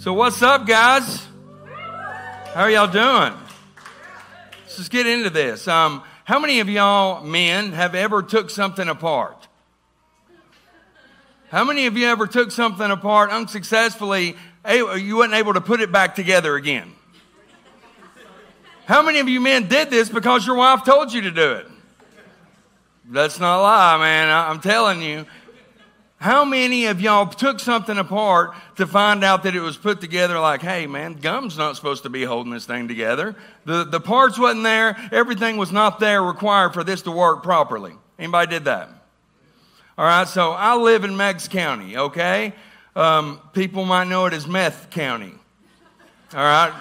So, what's up, guys? How are y'all doing? Let's just get into this. Um, how many of y'all men have ever took something apart? How many of you ever took something apart unsuccessfully? You weren't able to put it back together again. How many of you men did this because your wife told you to do it? That's not a lie, man. I'm telling you. How many of y'all took something apart to find out that it was put together like, hey, man, gum's not supposed to be holding this thing together. The, the parts wasn't there. Everything was not there required for this to work properly. Anybody did that? All right, so I live in Meigs County, okay? Um, people might know it as Meth County. All right?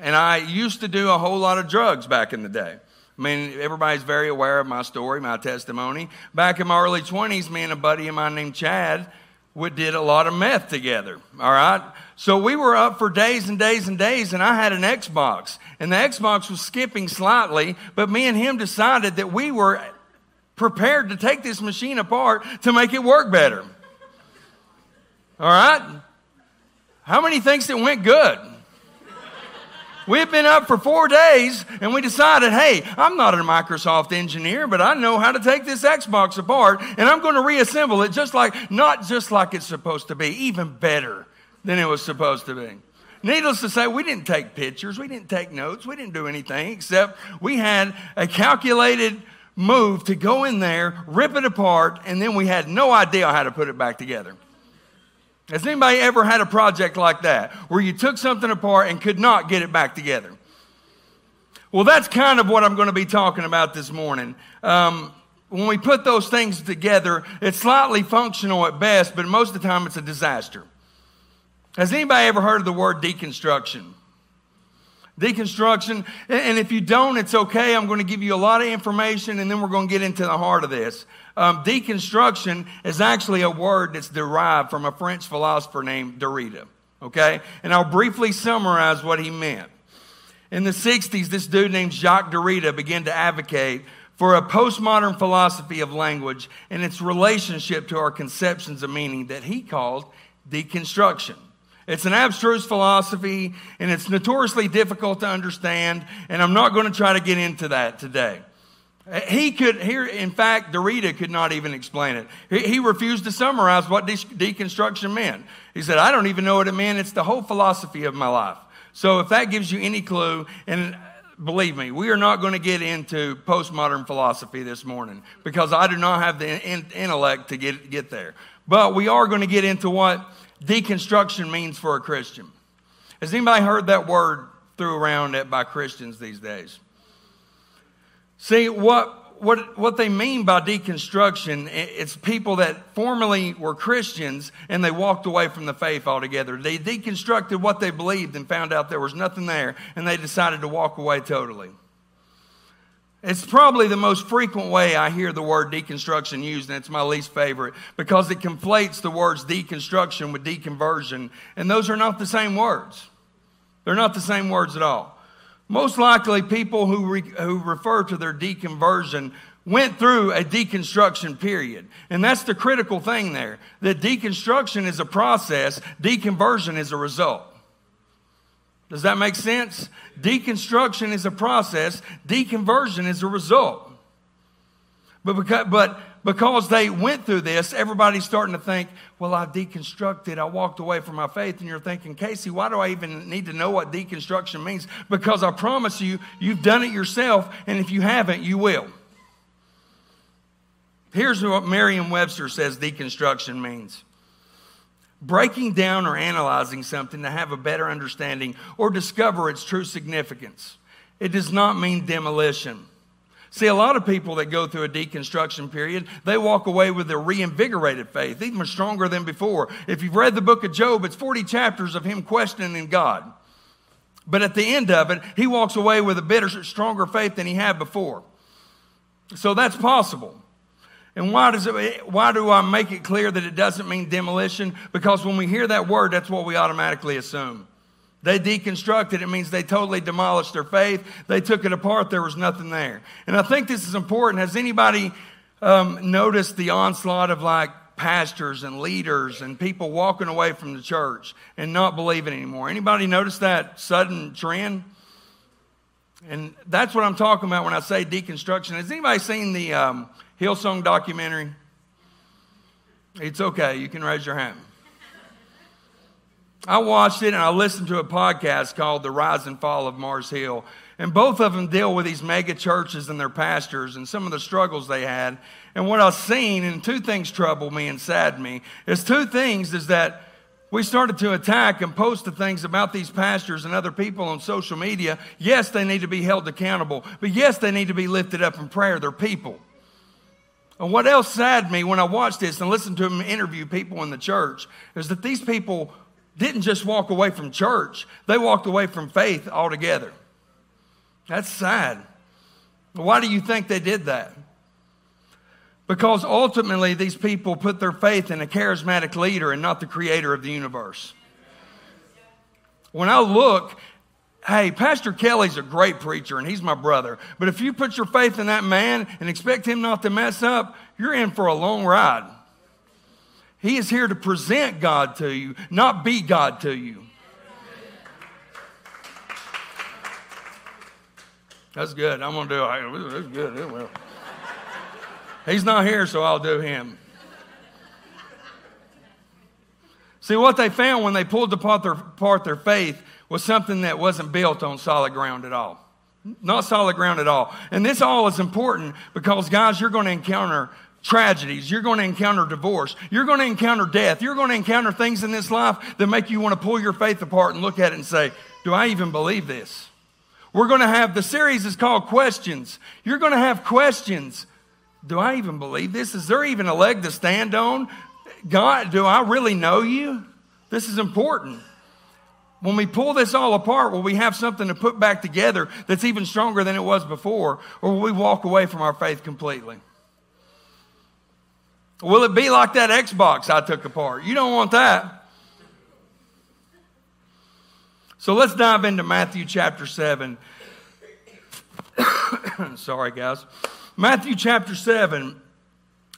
And I used to do a whole lot of drugs back in the day. I mean, everybody's very aware of my story, my testimony. Back in my early 20s, me and a buddy of mine named Chad we did a lot of meth together. All right. So we were up for days and days and days, and I had an Xbox, and the Xbox was skipping slightly, but me and him decided that we were prepared to take this machine apart to make it work better. All right. How many thinks it went good? We've been up for four days and we decided, hey, I'm not a Microsoft engineer, but I know how to take this Xbox apart and I'm going to reassemble it just like, not just like it's supposed to be, even better than it was supposed to be. Needless to say, we didn't take pictures, we didn't take notes, we didn't do anything except we had a calculated move to go in there, rip it apart, and then we had no idea how to put it back together. Has anybody ever had a project like that where you took something apart and could not get it back together? Well, that's kind of what I'm going to be talking about this morning. Um, when we put those things together, it's slightly functional at best, but most of the time it's a disaster. Has anybody ever heard of the word deconstruction? Deconstruction, and if you don't, it's okay. I'm going to give you a lot of information and then we're going to get into the heart of this. Um, deconstruction is actually a word that's derived from a French philosopher named Derrida. Okay? And I'll briefly summarize what he meant. In the 60s, this dude named Jacques Derrida began to advocate for a postmodern philosophy of language and its relationship to our conceptions of meaning that he called deconstruction. It's an abstruse philosophy and it's notoriously difficult to understand, and I'm not going to try to get into that today. He could, here, in fact, Derrida could not even explain it. He, he refused to summarize what de- deconstruction meant. He said, I don't even know what it meant. It's the whole philosophy of my life. So if that gives you any clue, and uh, believe me, we are not going to get into postmodern philosophy this morning because I do not have the in- intellect to get, get there. But we are going to get into what deconstruction means for a Christian. Has anybody heard that word threw around by Christians these days? See, what, what, what they mean by deconstruction, it's people that formerly were Christians and they walked away from the faith altogether. They deconstructed what they believed and found out there was nothing there, and they decided to walk away totally. It's probably the most frequent way I hear the word deconstruction used, and it's my least favorite because it conflates the words deconstruction with deconversion, and those are not the same words. They're not the same words at all. Most likely, people who, re, who refer to their deconversion went through a deconstruction period. And that's the critical thing there that deconstruction is a process, deconversion is a result. Does that make sense? Deconstruction is a process, deconversion is a result. But because, but because they went through this, everybody's starting to think, well, I deconstructed, I walked away from my faith. And you're thinking, Casey, why do I even need to know what deconstruction means? Because I promise you, you've done it yourself, and if you haven't, you will. Here's what Merriam Webster says deconstruction means breaking down or analyzing something to have a better understanding or discover its true significance. It does not mean demolition. See, a lot of people that go through a deconstruction period, they walk away with a reinvigorated faith, even stronger than before. If you've read the book of Job, it's 40 chapters of him questioning God. But at the end of it, he walks away with a better, stronger faith than he had before. So that's possible. And why does it, why do I make it clear that it doesn't mean demolition? Because when we hear that word, that's what we automatically assume. They deconstructed. It means they totally demolished their faith. They took it apart. There was nothing there. And I think this is important. Has anybody um, noticed the onslaught of like pastors and leaders and people walking away from the church and not believing anymore. Anybody notice that sudden trend? And that's what I'm talking about when I say deconstruction. Has anybody seen the um, Hillsong documentary? It's okay. You can raise your hand. I watched it and I listened to a podcast called The Rise and Fall of Mars Hill. And both of them deal with these mega churches and their pastors and some of the struggles they had. And what I've seen, and two things trouble me and sadden me, is two things is that we started to attack and post the things about these pastors and other people on social media. Yes, they need to be held accountable, but yes, they need to be lifted up in prayer. They're people. And what else saddened me when I watched this and listened to them interview people in the church is that these people didn't just walk away from church, they walked away from faith altogether. That's sad. Why do you think they did that? Because ultimately, these people put their faith in a charismatic leader and not the creator of the universe. When I look, hey, Pastor Kelly's a great preacher and he's my brother. But if you put your faith in that man and expect him not to mess up, you're in for a long ride. He is here to present God to you, not be God to you. That's good. I'm going to do it. That's good. He's not here, so I'll do him. See, what they found when they pulled apart their, apart their faith was something that wasn't built on solid ground at all. Not solid ground at all. And this all is important because, guys, you're going to encounter tragedies. You're going to encounter divorce. You're going to encounter death. You're going to encounter things in this life that make you want to pull your faith apart and look at it and say, Do I even believe this? We're going to have the series is called Questions. You're going to have questions. Do I even believe this? Is there even a leg to stand on? God, do I really know you? This is important. When we pull this all apart, will we have something to put back together that's even stronger than it was before? Or will we walk away from our faith completely? Will it be like that Xbox I took apart? You don't want that. So let's dive into Matthew chapter 7. Sorry, guys. Matthew chapter 7,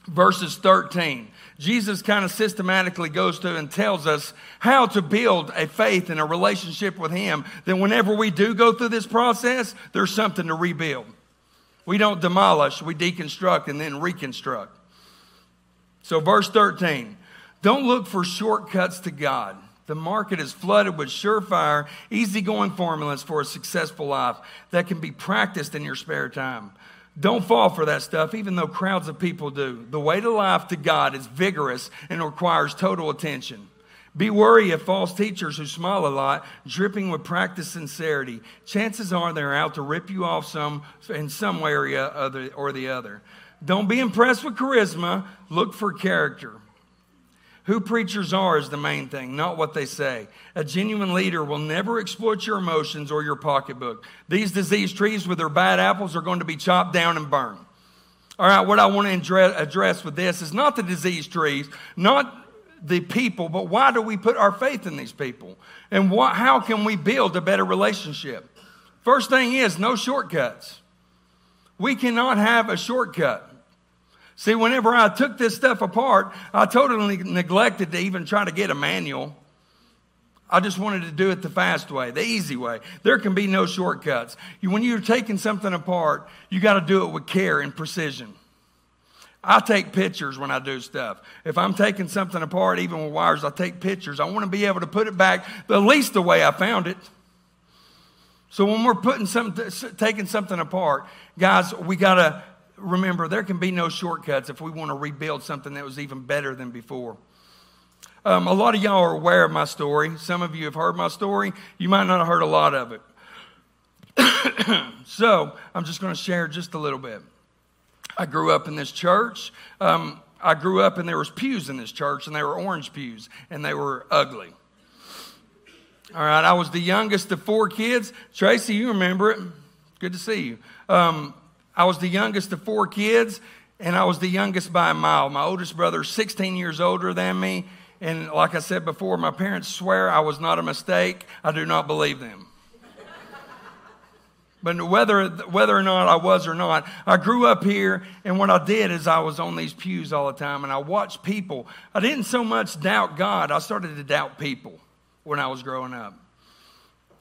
verses 13. Jesus kind of systematically goes through and tells us how to build a faith and a relationship with Him. That whenever we do go through this process, there's something to rebuild. We don't demolish, we deconstruct and then reconstruct. So, verse 13 don't look for shortcuts to God. The market is flooded with surefire, easygoing formulas for a successful life that can be practiced in your spare time. Don't fall for that stuff, even though crowds of people do. The way to life to God is vigorous and requires total attention. Be wary of false teachers who smile a lot, dripping with practiced sincerity. Chances are they're out to rip you off some in some area or the other. Don't be impressed with charisma, look for character. Who preachers are is the main thing, not what they say. A genuine leader will never exploit your emotions or your pocketbook. These diseased trees with their bad apples are going to be chopped down and burned. All right, what I want to address with this is not the diseased trees, not the people, but why do we put our faith in these people? And what, how can we build a better relationship? First thing is, no shortcuts. We cannot have a shortcut. See, whenever I took this stuff apart, I totally neglected to even try to get a manual. I just wanted to do it the fast way, the easy way. There can be no shortcuts. When you're taking something apart, you got to do it with care and precision. I take pictures when I do stuff. If I'm taking something apart, even with wires, I take pictures. I want to be able to put it back at least the way I found it. So when we're putting something, taking something apart, guys, we got to remember, there can be no shortcuts if we want to rebuild something that was even better than before. Um, a lot of y'all are aware of my story. Some of you have heard my story. You might not have heard a lot of it. so I'm just going to share just a little bit. I grew up in this church. Um, I grew up and there was pews in this church, and they were orange pews, and they were ugly. All right, I was the youngest of four kids. Tracy, you remember it. Good to see you. Um, I was the youngest of four kids, and I was the youngest by a mile. My oldest brother, 16 years older than me. And like I said before, my parents swear I was not a mistake. I do not believe them. But whether, whether or not I was or not, I grew up here, and what I did is I was on these pews all the time, and I watched people. I didn't so much doubt God, I started to doubt people when I was growing up.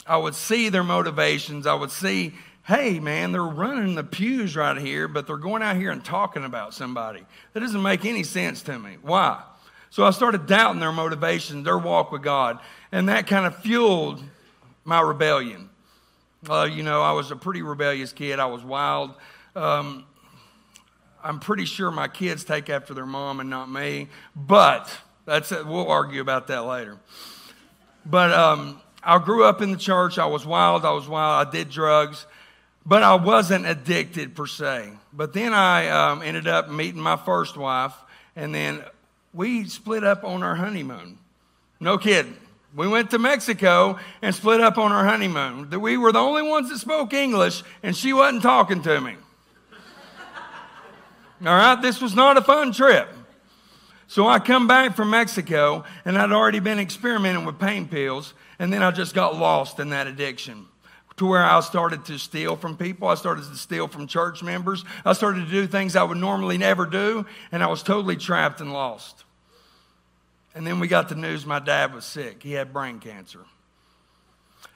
I would see their motivations. I would see, hey, man, they're running the pews right here, but they're going out here and talking about somebody. That doesn't make any sense to me. Why? So I started doubting their motivation, their walk with God, and that kind of fueled my rebellion. Uh, you know, I was a pretty rebellious kid. I was wild. Um, I'm pretty sure my kids take after their mom and not me, but that's it. we'll argue about that later. But um, I grew up in the church. I was wild. I was wild. I did drugs, but I wasn't addicted per se. But then I um, ended up meeting my first wife, and then we split up on our honeymoon. No kidding. We went to Mexico and split up on our honeymoon. We were the only ones that spoke English, and she wasn't talking to me. All right, this was not a fun trip. So I come back from Mexico, and I'd already been experimenting with pain pills, and then I just got lost in that addiction to where I started to steal from people. I started to steal from church members. I started to do things I would normally never do, and I was totally trapped and lost. And then we got the news my dad was sick. He had brain cancer.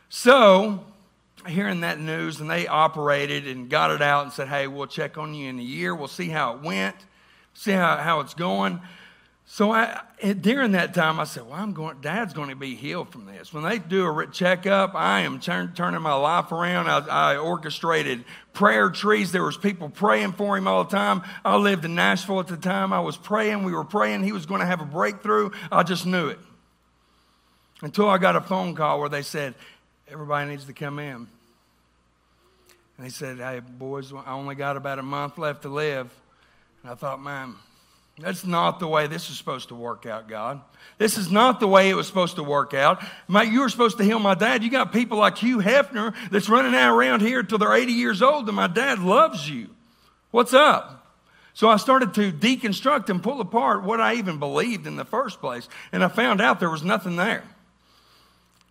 So, hearing that news, and they operated and got it out and said, hey, we'll check on you in a year. We'll see how it went, see how, how it's going. So I, during that time, I said, "Well, I'm going. Dad's going to be healed from this." When they do a checkup, I am turn, turning my life around. I, I, orchestrated prayer trees. There was people praying for him all the time. I lived in Nashville at the time. I was praying. We were praying. He was going to have a breakthrough. I just knew it. Until I got a phone call where they said, "Everybody needs to come in." And they said, "Hey, boys, I only got about a month left to live." And I thought, man that's not the way this is supposed to work out, God. This is not the way it was supposed to work out. My, you were supposed to heal my dad. You got people like Hugh Hefner that's running out around here till they're 80 years old, and my dad loves you. What's up? So I started to deconstruct and pull apart what I even believed in the first place, and I found out there was nothing there.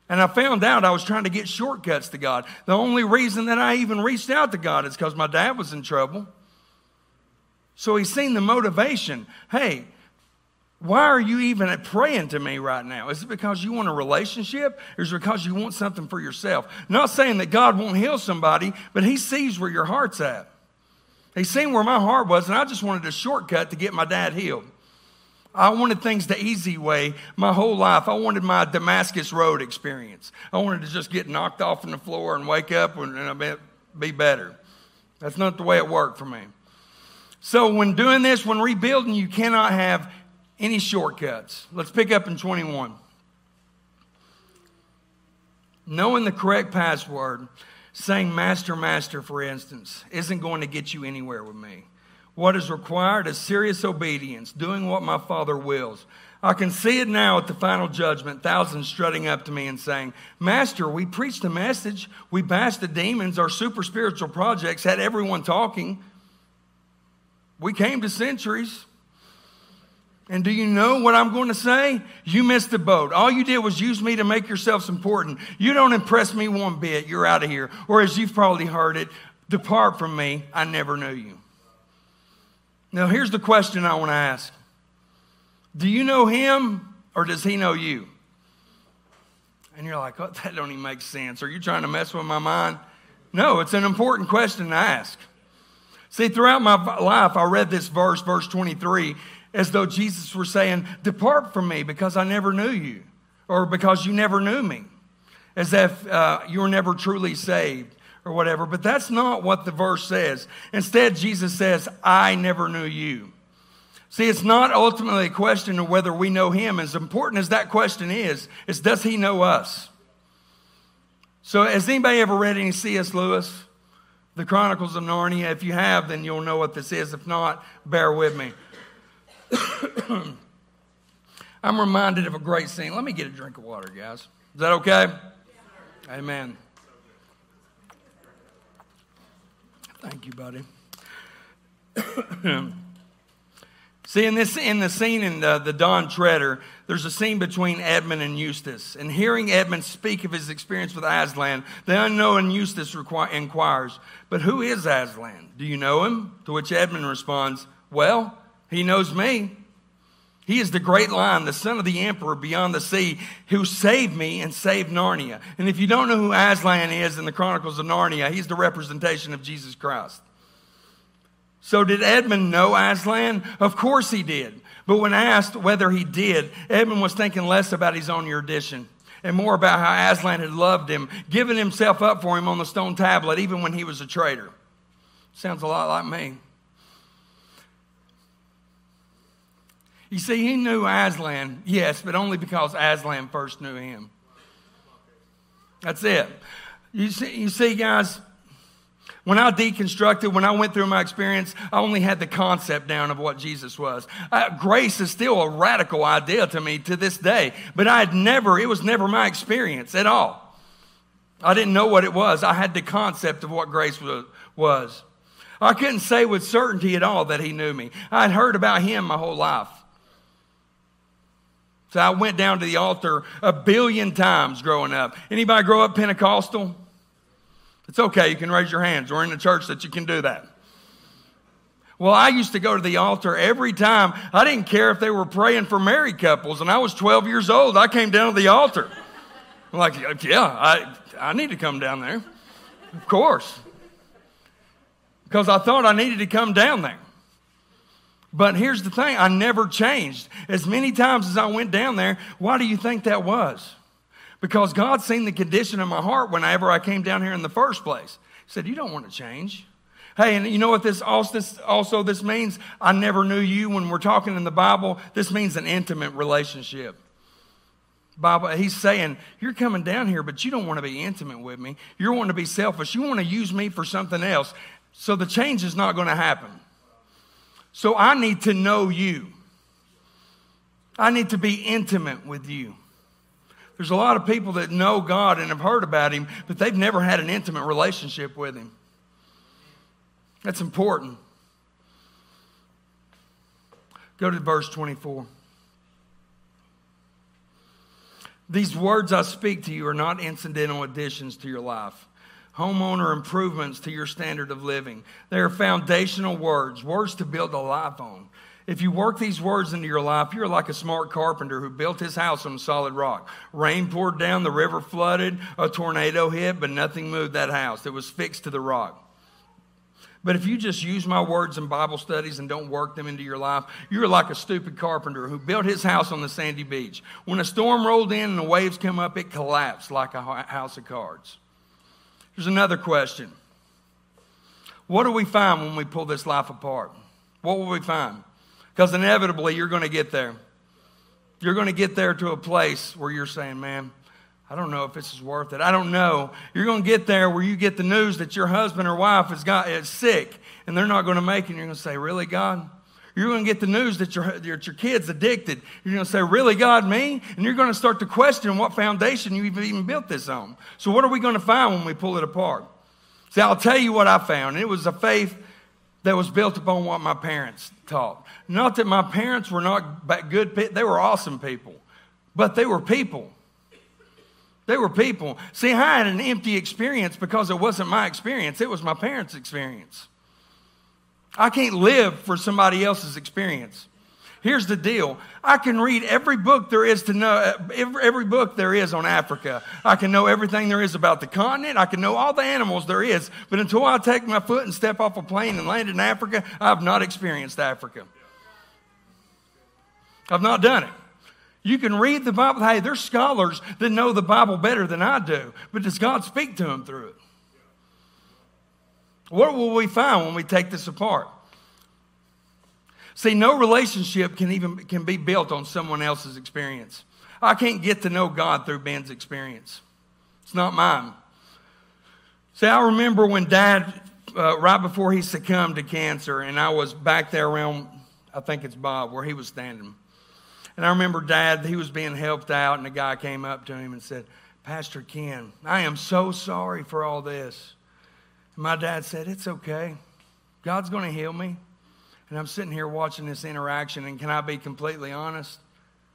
And I found out I was trying to get shortcuts to God. The only reason that I even reached out to God is because my dad was in trouble. So he's seen the motivation. Hey, why are you even praying to me right now? Is it because you want a relationship or is it because you want something for yourself? Not saying that God won't heal somebody, but he sees where your heart's at. He's seen where my heart was, and I just wanted a shortcut to get my dad healed. I wanted things the easy way my whole life. I wanted my Damascus Road experience. I wanted to just get knocked off on the floor and wake up and be better. That's not the way it worked for me. So, when doing this, when rebuilding, you cannot have any shortcuts. Let's pick up in 21. Knowing the correct password, saying master, master, for instance, isn't going to get you anywhere with me. What is required is serious obedience, doing what my Father wills. I can see it now at the final judgment, thousands strutting up to me and saying, Master, we preached a message, we bashed the demons, our super spiritual projects had everyone talking. We came to centuries. And do you know what I'm going to say? You missed the boat. All you did was use me to make yourselves important. You don't impress me one bit. You're out of here. Or as you've probably heard it, depart from me. I never knew you. Now, here's the question I want to ask Do you know him or does he know you? And you're like, oh, that don't even make sense. Are you trying to mess with my mind? No, it's an important question to ask. See, throughout my life, I read this verse, verse 23, as though Jesus were saying, Depart from me because I never knew you, or because you never knew me, as if uh, you were never truly saved or whatever. But that's not what the verse says. Instead, Jesus says, I never knew you. See, it's not ultimately a question of whether we know him. As important as that question is, is does he know us? So, has anybody ever read any C.S. Lewis? The Chronicles of Narnia. If you have, then you'll know what this is. If not, bear with me. I'm reminded of a great scene. Let me get a drink of water, guys. Is that okay? Amen. Thank you, buddy. See, in this in the scene in the, the Dawn Treader, there's a scene between Edmund and Eustace. And hearing Edmund speak of his experience with Aslan, the unknown Eustace require, inquires, But who is Aslan? Do you know him? To which Edmund responds, Well, he knows me. He is the great lion, the son of the emperor beyond the sea, who saved me and saved Narnia. And if you don't know who Aslan is in the Chronicles of Narnia, he's the representation of Jesus Christ. So, did Edmund know Aslan? Of course he did. But when asked whether he did, Edmund was thinking less about his own erudition and more about how Aslan had loved him, given himself up for him on the stone tablet, even when he was a traitor. Sounds a lot like me. You see, he knew Aslan, yes, but only because Aslan first knew him. That's it. You see, you see guys, when I deconstructed, when I went through my experience, I only had the concept down of what Jesus was. Uh, grace is still a radical idea to me to this day, but I had never, it was never my experience at all. I didn't know what it was. I had the concept of what grace was. I couldn't say with certainty at all that he knew me. I'd heard about him my whole life. So I went down to the altar a billion times growing up. Anybody grow up Pentecostal? It's okay, you can raise your hands. We're in a church that you can do that. Well, I used to go to the altar every time. I didn't care if they were praying for married couples, and I was 12 years old. I came down to the altar. I'm like, yeah, I, I need to come down there. Of course. Because I thought I needed to come down there. But here's the thing I never changed. As many times as I went down there, why do you think that was? Because God seen the condition of my heart whenever I came down here in the first place. He said, You don't want to change. Hey, and you know what this also, this also this means? I never knew you. When we're talking in the Bible, this means an intimate relationship. Bible, he's saying, You're coming down here, but you don't want to be intimate with me. You want to be selfish. You want to use me for something else. So the change is not going to happen. So I need to know you. I need to be intimate with you. There's a lot of people that know God and have heard about Him, but they've never had an intimate relationship with Him. That's important. Go to verse 24. These words I speak to you are not incidental additions to your life, homeowner improvements to your standard of living. They are foundational words, words to build a life on. If you work these words into your life, you're like a smart carpenter who built his house on solid rock. Rain poured down, the river flooded, a tornado hit, but nothing moved that house. It was fixed to the rock. But if you just use my words in Bible studies and don't work them into your life, you're like a stupid carpenter who built his house on the sandy beach. When a storm rolled in and the waves came up, it collapsed like a house of cards. Here's another question What do we find when we pull this life apart? What will we find? Because inevitably you're going to get there. You're going to get there to a place where you're saying, man, I don't know if this is worth it. I don't know. You're going to get there where you get the news that your husband or wife is, got, is sick and they're not going to make it. And you're going to say, really, God? You're going to get the news that your, that your kid's addicted. You're going to say, really, God, me? And you're going to start to question what foundation you've even built this on. So what are we going to find when we pull it apart? See, I'll tell you what I found. It was a faith that was built upon what my parents taught. Not that my parents were not good people, they were awesome people, but they were people. They were people. See, I had an empty experience because it wasn't my experience, it was my parents' experience. I can't live for somebody else's experience. Here's the deal. I can read every book there is to know, uh, every, every, book there is on Africa. I can know everything there is about the continent. I can know all the animals there is. But until I take my foot and step off a plane and land in Africa, I've not experienced Africa. I've not done it. You can read the Bible. Hey, there's scholars that know the Bible better than I do. But does God speak to them through it? What will we find when we take this apart? See, no relationship can even can be built on someone else's experience. I can't get to know God through Ben's experience. It's not mine. See, I remember when Dad, uh, right before he succumbed to cancer, and I was back there around, I think it's Bob, where he was standing. And I remember Dad, he was being helped out, and a guy came up to him and said, Pastor Ken, I am so sorry for all this. And my dad said, It's okay. God's going to heal me. And I'm sitting here watching this interaction, and can I be completely honest?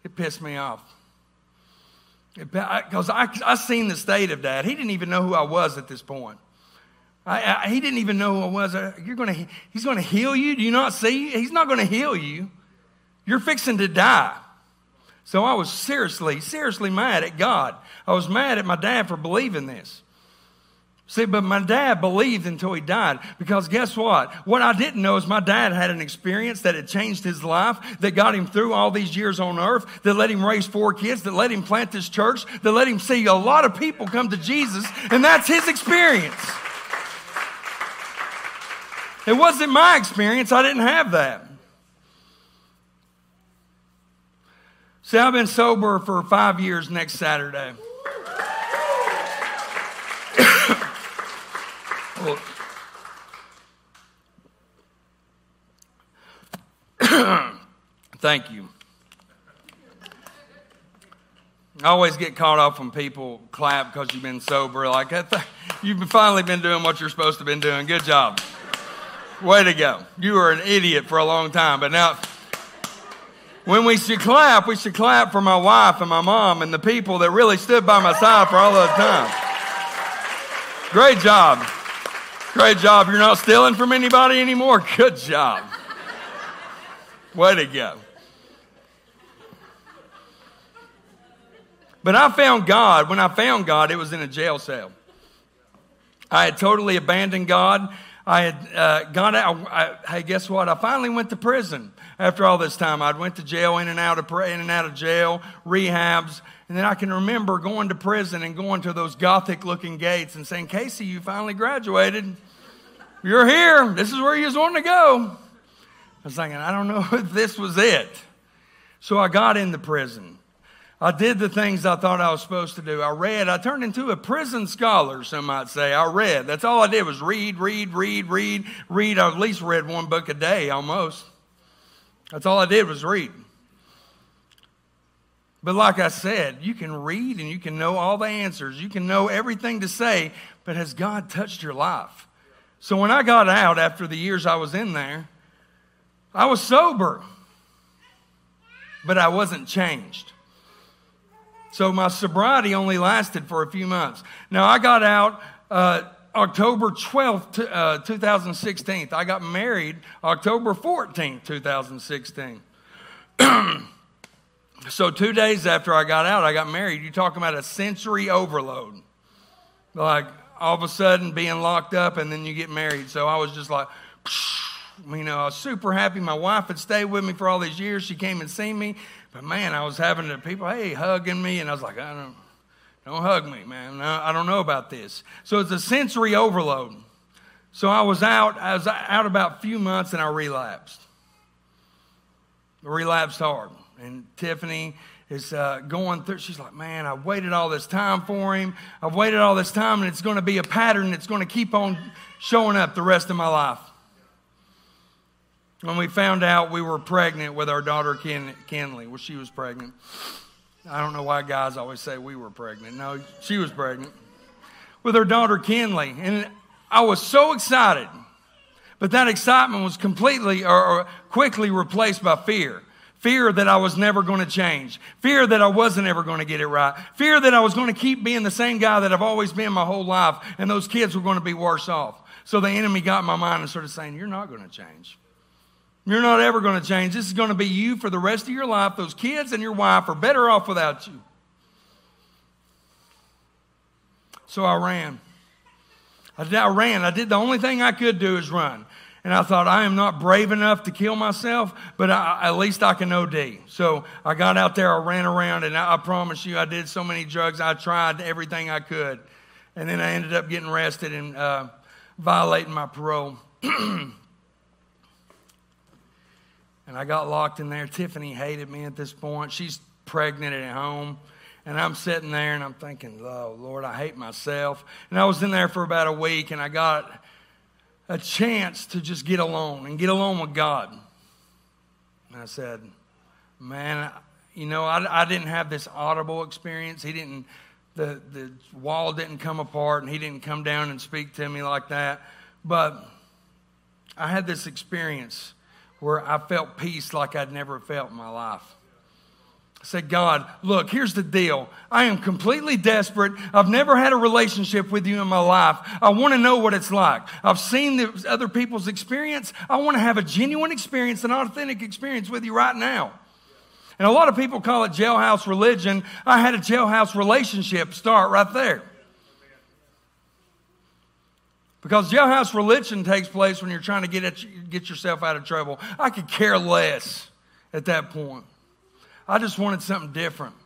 It pissed me off. Because I, I, I seen the state of dad. He didn't even know who I was at this point. I, I, he didn't even know who I was. Uh, you're gonna, he's going to heal you. Do you not see? He's not going to heal you. You're fixing to die. So I was seriously, seriously mad at God. I was mad at my dad for believing this. See, but my dad believed until he died because guess what? What I didn't know is my dad had an experience that had changed his life, that got him through all these years on earth, that let him raise four kids, that let him plant this church, that let him see a lot of people come to Jesus, and that's his experience. It wasn't my experience, I didn't have that. See, I've been sober for five years next Saturday. Well, thank you. I always get caught off when people clap because you've been sober. Like, you've finally been doing what you're supposed to have been doing. Good job. Way to go. You were an idiot for a long time, but now when we should clap, we should clap for my wife and my mom and the people that really stood by my side for all that time. Great job. Great job. You're not stealing from anybody anymore. Good job. Way to go. But I found God. When I found God, it was in a jail cell. I had totally abandoned God. I had uh, gone out. I, hey, guess what? I finally went to prison after all this time. I'd went to jail, in and out of in and out of jail, rehabs, and then I can remember going to prison and going to those gothic-looking gates and saying, "Casey, you finally graduated. You're here. This is where you was wanting to go." I was thinking, I don't know if this was it. So I got into prison. I did the things I thought I was supposed to do. I read. I turned into a prison scholar, some might say. I read. That's all I did was read, read, read, read, read. I at least read one book a day almost. That's all I did was read. But like I said, you can read and you can know all the answers. You can know everything to say, but has God touched your life? So when I got out after the years I was in there, I was sober, but I wasn't changed. So my sobriety only lasted for a few months. Now I got out. Uh, October 12th, uh, 2016. I got married October 14th, 2016. so, two days after I got out, I got married. You're talking about a sensory overload. Like all of a sudden being locked up and then you get married. So, I was just like, you know, I was super happy. My wife had stayed with me for all these years. She came and seen me. But man, I was having the people, hey, hugging me. And I was like, I don't don't hug me, man. I don't know about this. So it's a sensory overload. So I was out, I was out about a few months and I relapsed. Relapsed hard. And Tiffany is uh, going through, she's like, man, I've waited all this time for him. I've waited all this time and it's going to be a pattern that's going to keep on showing up the rest of my life. When we found out we were pregnant with our daughter Ken, Kenley, well, she was pregnant. I don't know why guys always say we were pregnant. No, she was pregnant with her daughter Kenley. And I was so excited. But that excitement was completely or, or quickly replaced by fear. Fear that I was never going to change. Fear that I wasn't ever going to get it right. Fear that I was going to keep being the same guy that I've always been my whole life and those kids were going to be worse off. So the enemy got in my mind and started saying, You're not going to change. You're not ever going to change. This is going to be you for the rest of your life. Those kids and your wife are better off without you. So I ran. I, did, I ran. I did the only thing I could do is run. And I thought, I am not brave enough to kill myself, but I, at least I can OD. So I got out there, I ran around, and I, I promise you, I did so many drugs. I tried everything I could. And then I ended up getting arrested and uh, violating my parole. And I got locked in there. Tiffany hated me at this point. She's pregnant at home. And I'm sitting there and I'm thinking, oh, Lord, I hate myself. And I was in there for about a week and I got a chance to just get alone and get alone with God. And I said, man, you know, I, I didn't have this audible experience. He didn't, the, the wall didn't come apart and he didn't come down and speak to me like that. But I had this experience where I felt peace like I'd never felt in my life. Said, God, look, here's the deal. I am completely desperate. I've never had a relationship with you in my life. I want to know what it's like. I've seen the other people's experience. I want to have a genuine experience, an authentic experience with you right now. And a lot of people call it jailhouse religion. I had a jailhouse relationship start right there. Because jailhouse religion takes place when you're trying to get, at, get yourself out of trouble. I could care less at that point. I just wanted something different.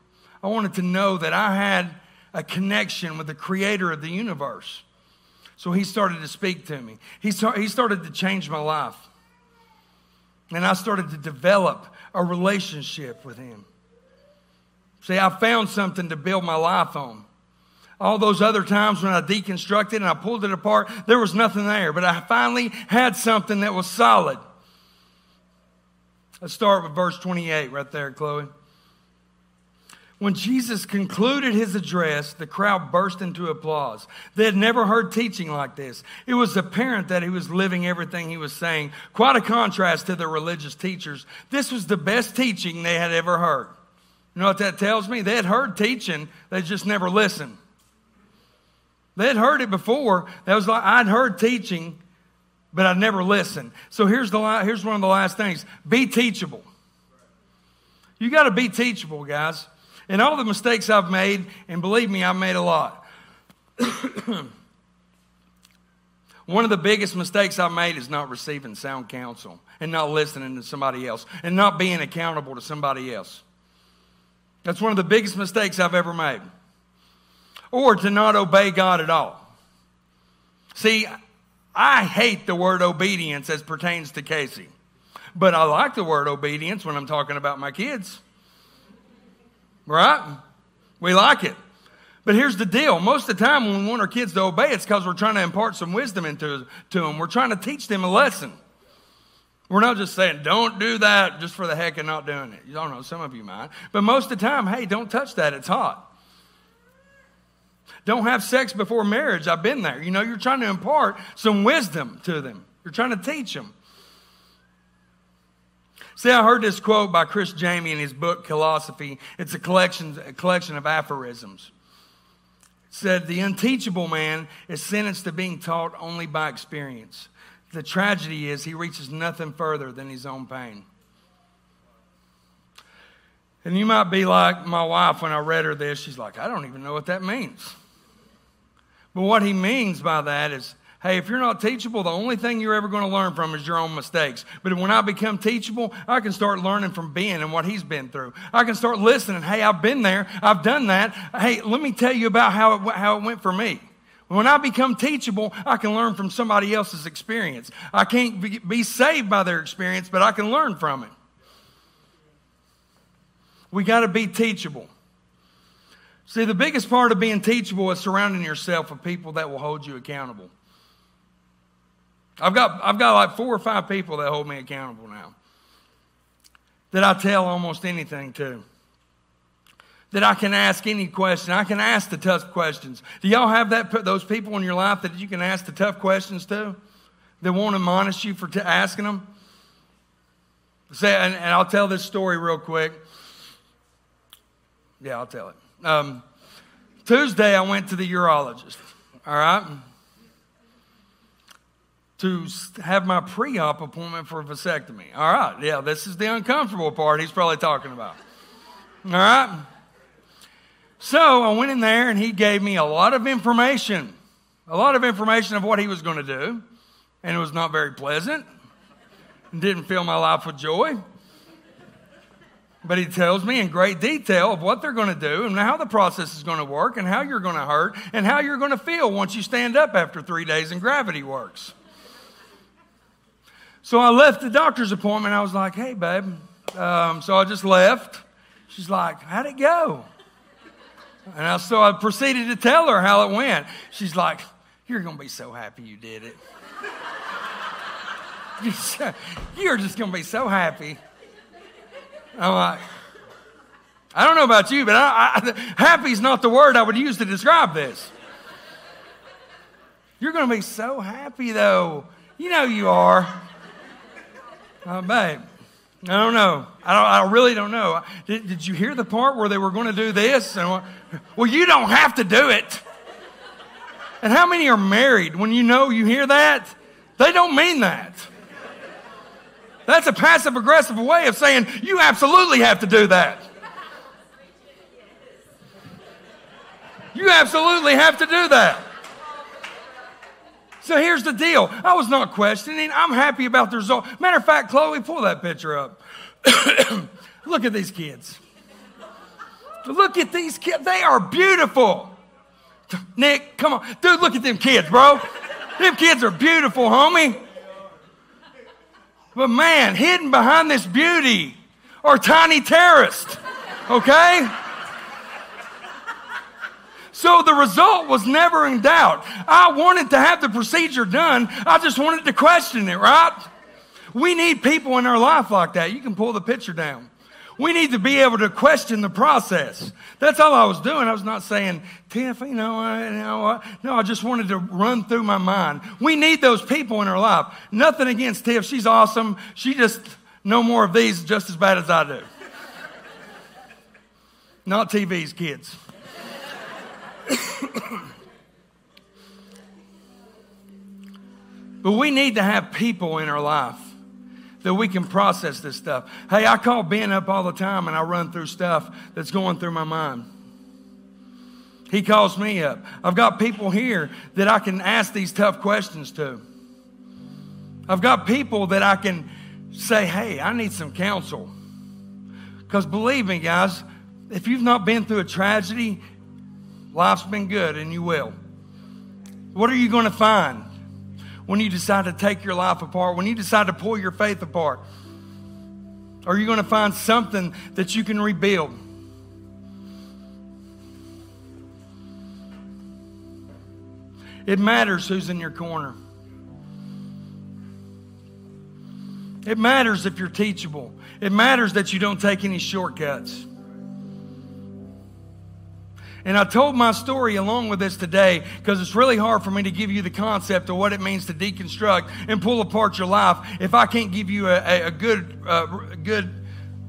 I wanted to know that I had a connection with the creator of the universe. So he started to speak to me. He, he started to change my life. And I started to develop a relationship with Him. See, I found something to build my life on. All those other times when I deconstructed and I pulled it apart, there was nothing there. But I finally had something that was solid. Let's start with verse 28 right there, Chloe. When Jesus concluded his address, the crowd burst into applause. They had never heard teaching like this. It was apparent that he was living everything he was saying, quite a contrast to the religious teachers. This was the best teaching they had ever heard. You know what that tells me? They had heard teaching, they just never listened. They had heard it before. That was like I'd heard teaching, but I'd never listened. So here's the here's one of the last things: be teachable. You got to be teachable, guys. And all the mistakes I've made, and believe me, I've made a lot. One of the biggest mistakes I've made is not receiving sound counsel and not listening to somebody else and not being accountable to somebody else. That's one of the biggest mistakes I've ever made. Or to not obey God at all. See, I hate the word obedience as pertains to Casey, but I like the word obedience when I'm talking about my kids. Right? We like it. But here's the deal. Most of the time when we want our kids to obey, it's because we're trying to impart some wisdom into to them. We're trying to teach them a lesson. We're not just saying, don't do that just for the heck of not doing it. You don't know, some of you might. But most of the time, hey, don't touch that. It's hot. Don't have sex before marriage. I've been there. You know, you're trying to impart some wisdom to them. You're trying to teach them. See, I heard this quote by Chris Jami in his book, Killosophy. It's a collection, a collection of aphorisms. It said, The unteachable man is sentenced to being taught only by experience. The tragedy is he reaches nothing further than his own pain. And you might be like my wife when I read her this. She's like, I don't even know what that means. But what he means by that is Hey, if you're not teachable, the only thing you're ever going to learn from is your own mistakes. But when I become teachable, I can start learning from Ben and what he's been through. I can start listening. Hey, I've been there. I've done that. Hey, let me tell you about how it, how it went for me. When I become teachable, I can learn from somebody else's experience. I can't be, be saved by their experience, but I can learn from it. We got to be teachable. See, the biggest part of being teachable is surrounding yourself with people that will hold you accountable. I've got, I've got like four or five people that hold me accountable now that I tell almost anything to. That I can ask any question. I can ask the tough questions. Do y'all have that, those people in your life that you can ask the tough questions to? That won't admonish you for t- asking them? Say, and, and, I'll tell this story real quick. Yeah, I'll tell it. Um, Tuesday, I went to the urologist. All right? to have my pre op appointment for vasectomy. All right, yeah, this is the uncomfortable part he's probably talking about. All right? So I went in there and he gave me a lot of information, a lot of information of what he was going to do, and it was not very pleasant didn't fill my life with joy. But he tells me in great detail of what they're going to do and how the process is going to work and how you're going to hurt and how you're going to feel once you stand up after three days and gravity works. So I left the doctor's appointment. I was like, hey, babe. Um, so I just left. She's like, how'd it go? And I, so I proceeded to tell her how it went. She's like, you're going to be so happy you did it. you're just going to be so happy. I'm like, I don't know about you, but I, I, happy is not the word I would use to describe this. You're going to be so happy, though. You know you are. Uh, babe, I don't know. I, don't, I really don't know. Did, did you hear the part where they were going to do this? And well, you don't have to do it. And how many are married when you know you hear that? They don't mean that. That's a passive aggressive way of saying you absolutely have to do that. You absolutely have to do that. So here's the deal. I was not questioning. I'm happy about the result. Matter of fact, Chloe, pull that picture up. Look at these kids. Look at these kids. They are beautiful. Nick, come on. Dude, look at them kids, bro. them kids are beautiful, homie. But man, hidden behind this beauty are tiny terrorists. Okay? So the result was never in doubt. I wanted to have the procedure done. I just wanted to question it, right? We need people in our life like that. You can pull the picture down. We need to be able to question the process. That's all I was doing. I was not saying, Tiff, you know, I, you know no, I just wanted to run through my mind. We need those people in our life. Nothing against Tiff. She's awesome. She just, no more of these just as bad as I do. not TVs, kids. but we need to have people in our life that we can process this stuff. Hey, I call Ben up all the time and I run through stuff that's going through my mind. He calls me up. I've got people here that I can ask these tough questions to. I've got people that I can say, hey, I need some counsel. Because believe me, guys, if you've not been through a tragedy, Life's been good and you will. What are you going to find when you decide to take your life apart? When you decide to pull your faith apart? Are you going to find something that you can rebuild? It matters who's in your corner. It matters if you're teachable. It matters that you don't take any shortcuts. And I told my story along with this today because it's really hard for me to give you the concept of what it means to deconstruct and pull apart your life if I can't give you a, a good, uh, good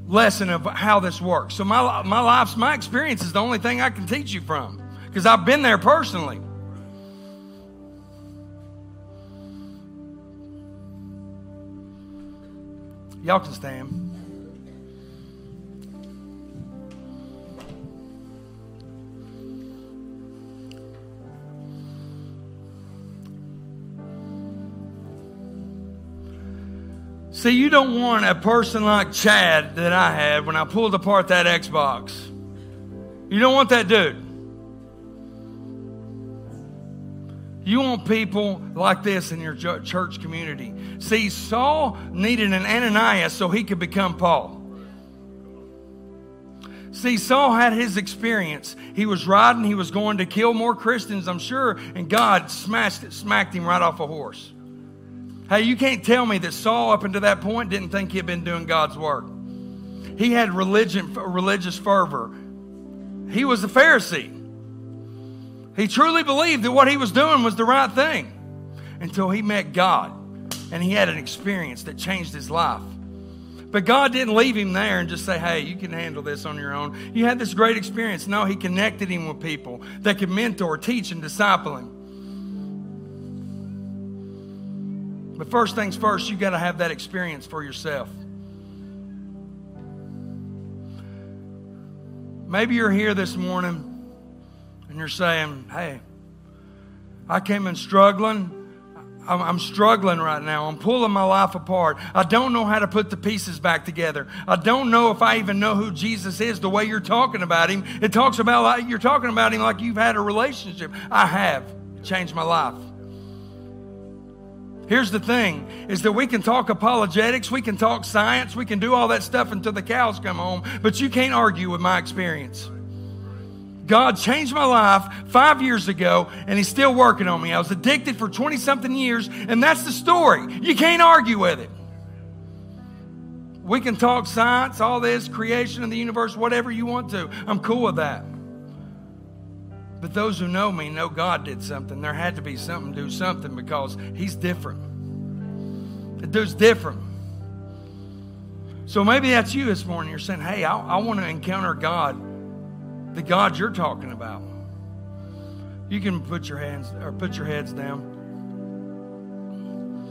lesson of how this works. So my, my life's, my experience is the only thing I can teach you from because I've been there personally. Y'all can stand. See, you don't want a person like Chad that I had when I pulled apart that Xbox. You don't want that dude. You want people like this in your church community. See, Saul needed an Ananias so he could become Paul. See, Saul had his experience. He was riding, he was going to kill more Christians, I'm sure, and God smashed it, smacked him right off a horse. Hey, you can't tell me that Saul, up until that point, didn't think he had been doing God's work. He had religion, religious fervor. He was a Pharisee. He truly believed that what he was doing was the right thing until he met God and he had an experience that changed his life. But God didn't leave him there and just say, hey, you can handle this on your own. You had this great experience. No, he connected him with people that could mentor, teach, and disciple him. But first things first, you got to have that experience for yourself. Maybe you're here this morning and you're saying, Hey, I came in struggling. I'm, struggling right now. I'm pulling my life apart. I don't know how to put the pieces back together. I don't know if I even know who Jesus is the way you're talking about him. It talks about like you're talking about him like you've had a relationship. I have. It changed my life. Here's the thing is that we can talk apologetics, we can talk science, we can do all that stuff until the cows come home, but you can't argue with my experience. God changed my life five years ago, and He's still working on me. I was addicted for 20 something years, and that's the story. You can't argue with it. We can talk science, all this, creation of the universe, whatever you want to. I'm cool with that. But those who know me know God did something. There had to be something, do something because He's different. The dude's different. So maybe that's you this morning. You're saying, hey, I, I want to encounter God, the God you're talking about. You can put your hands or put your heads down.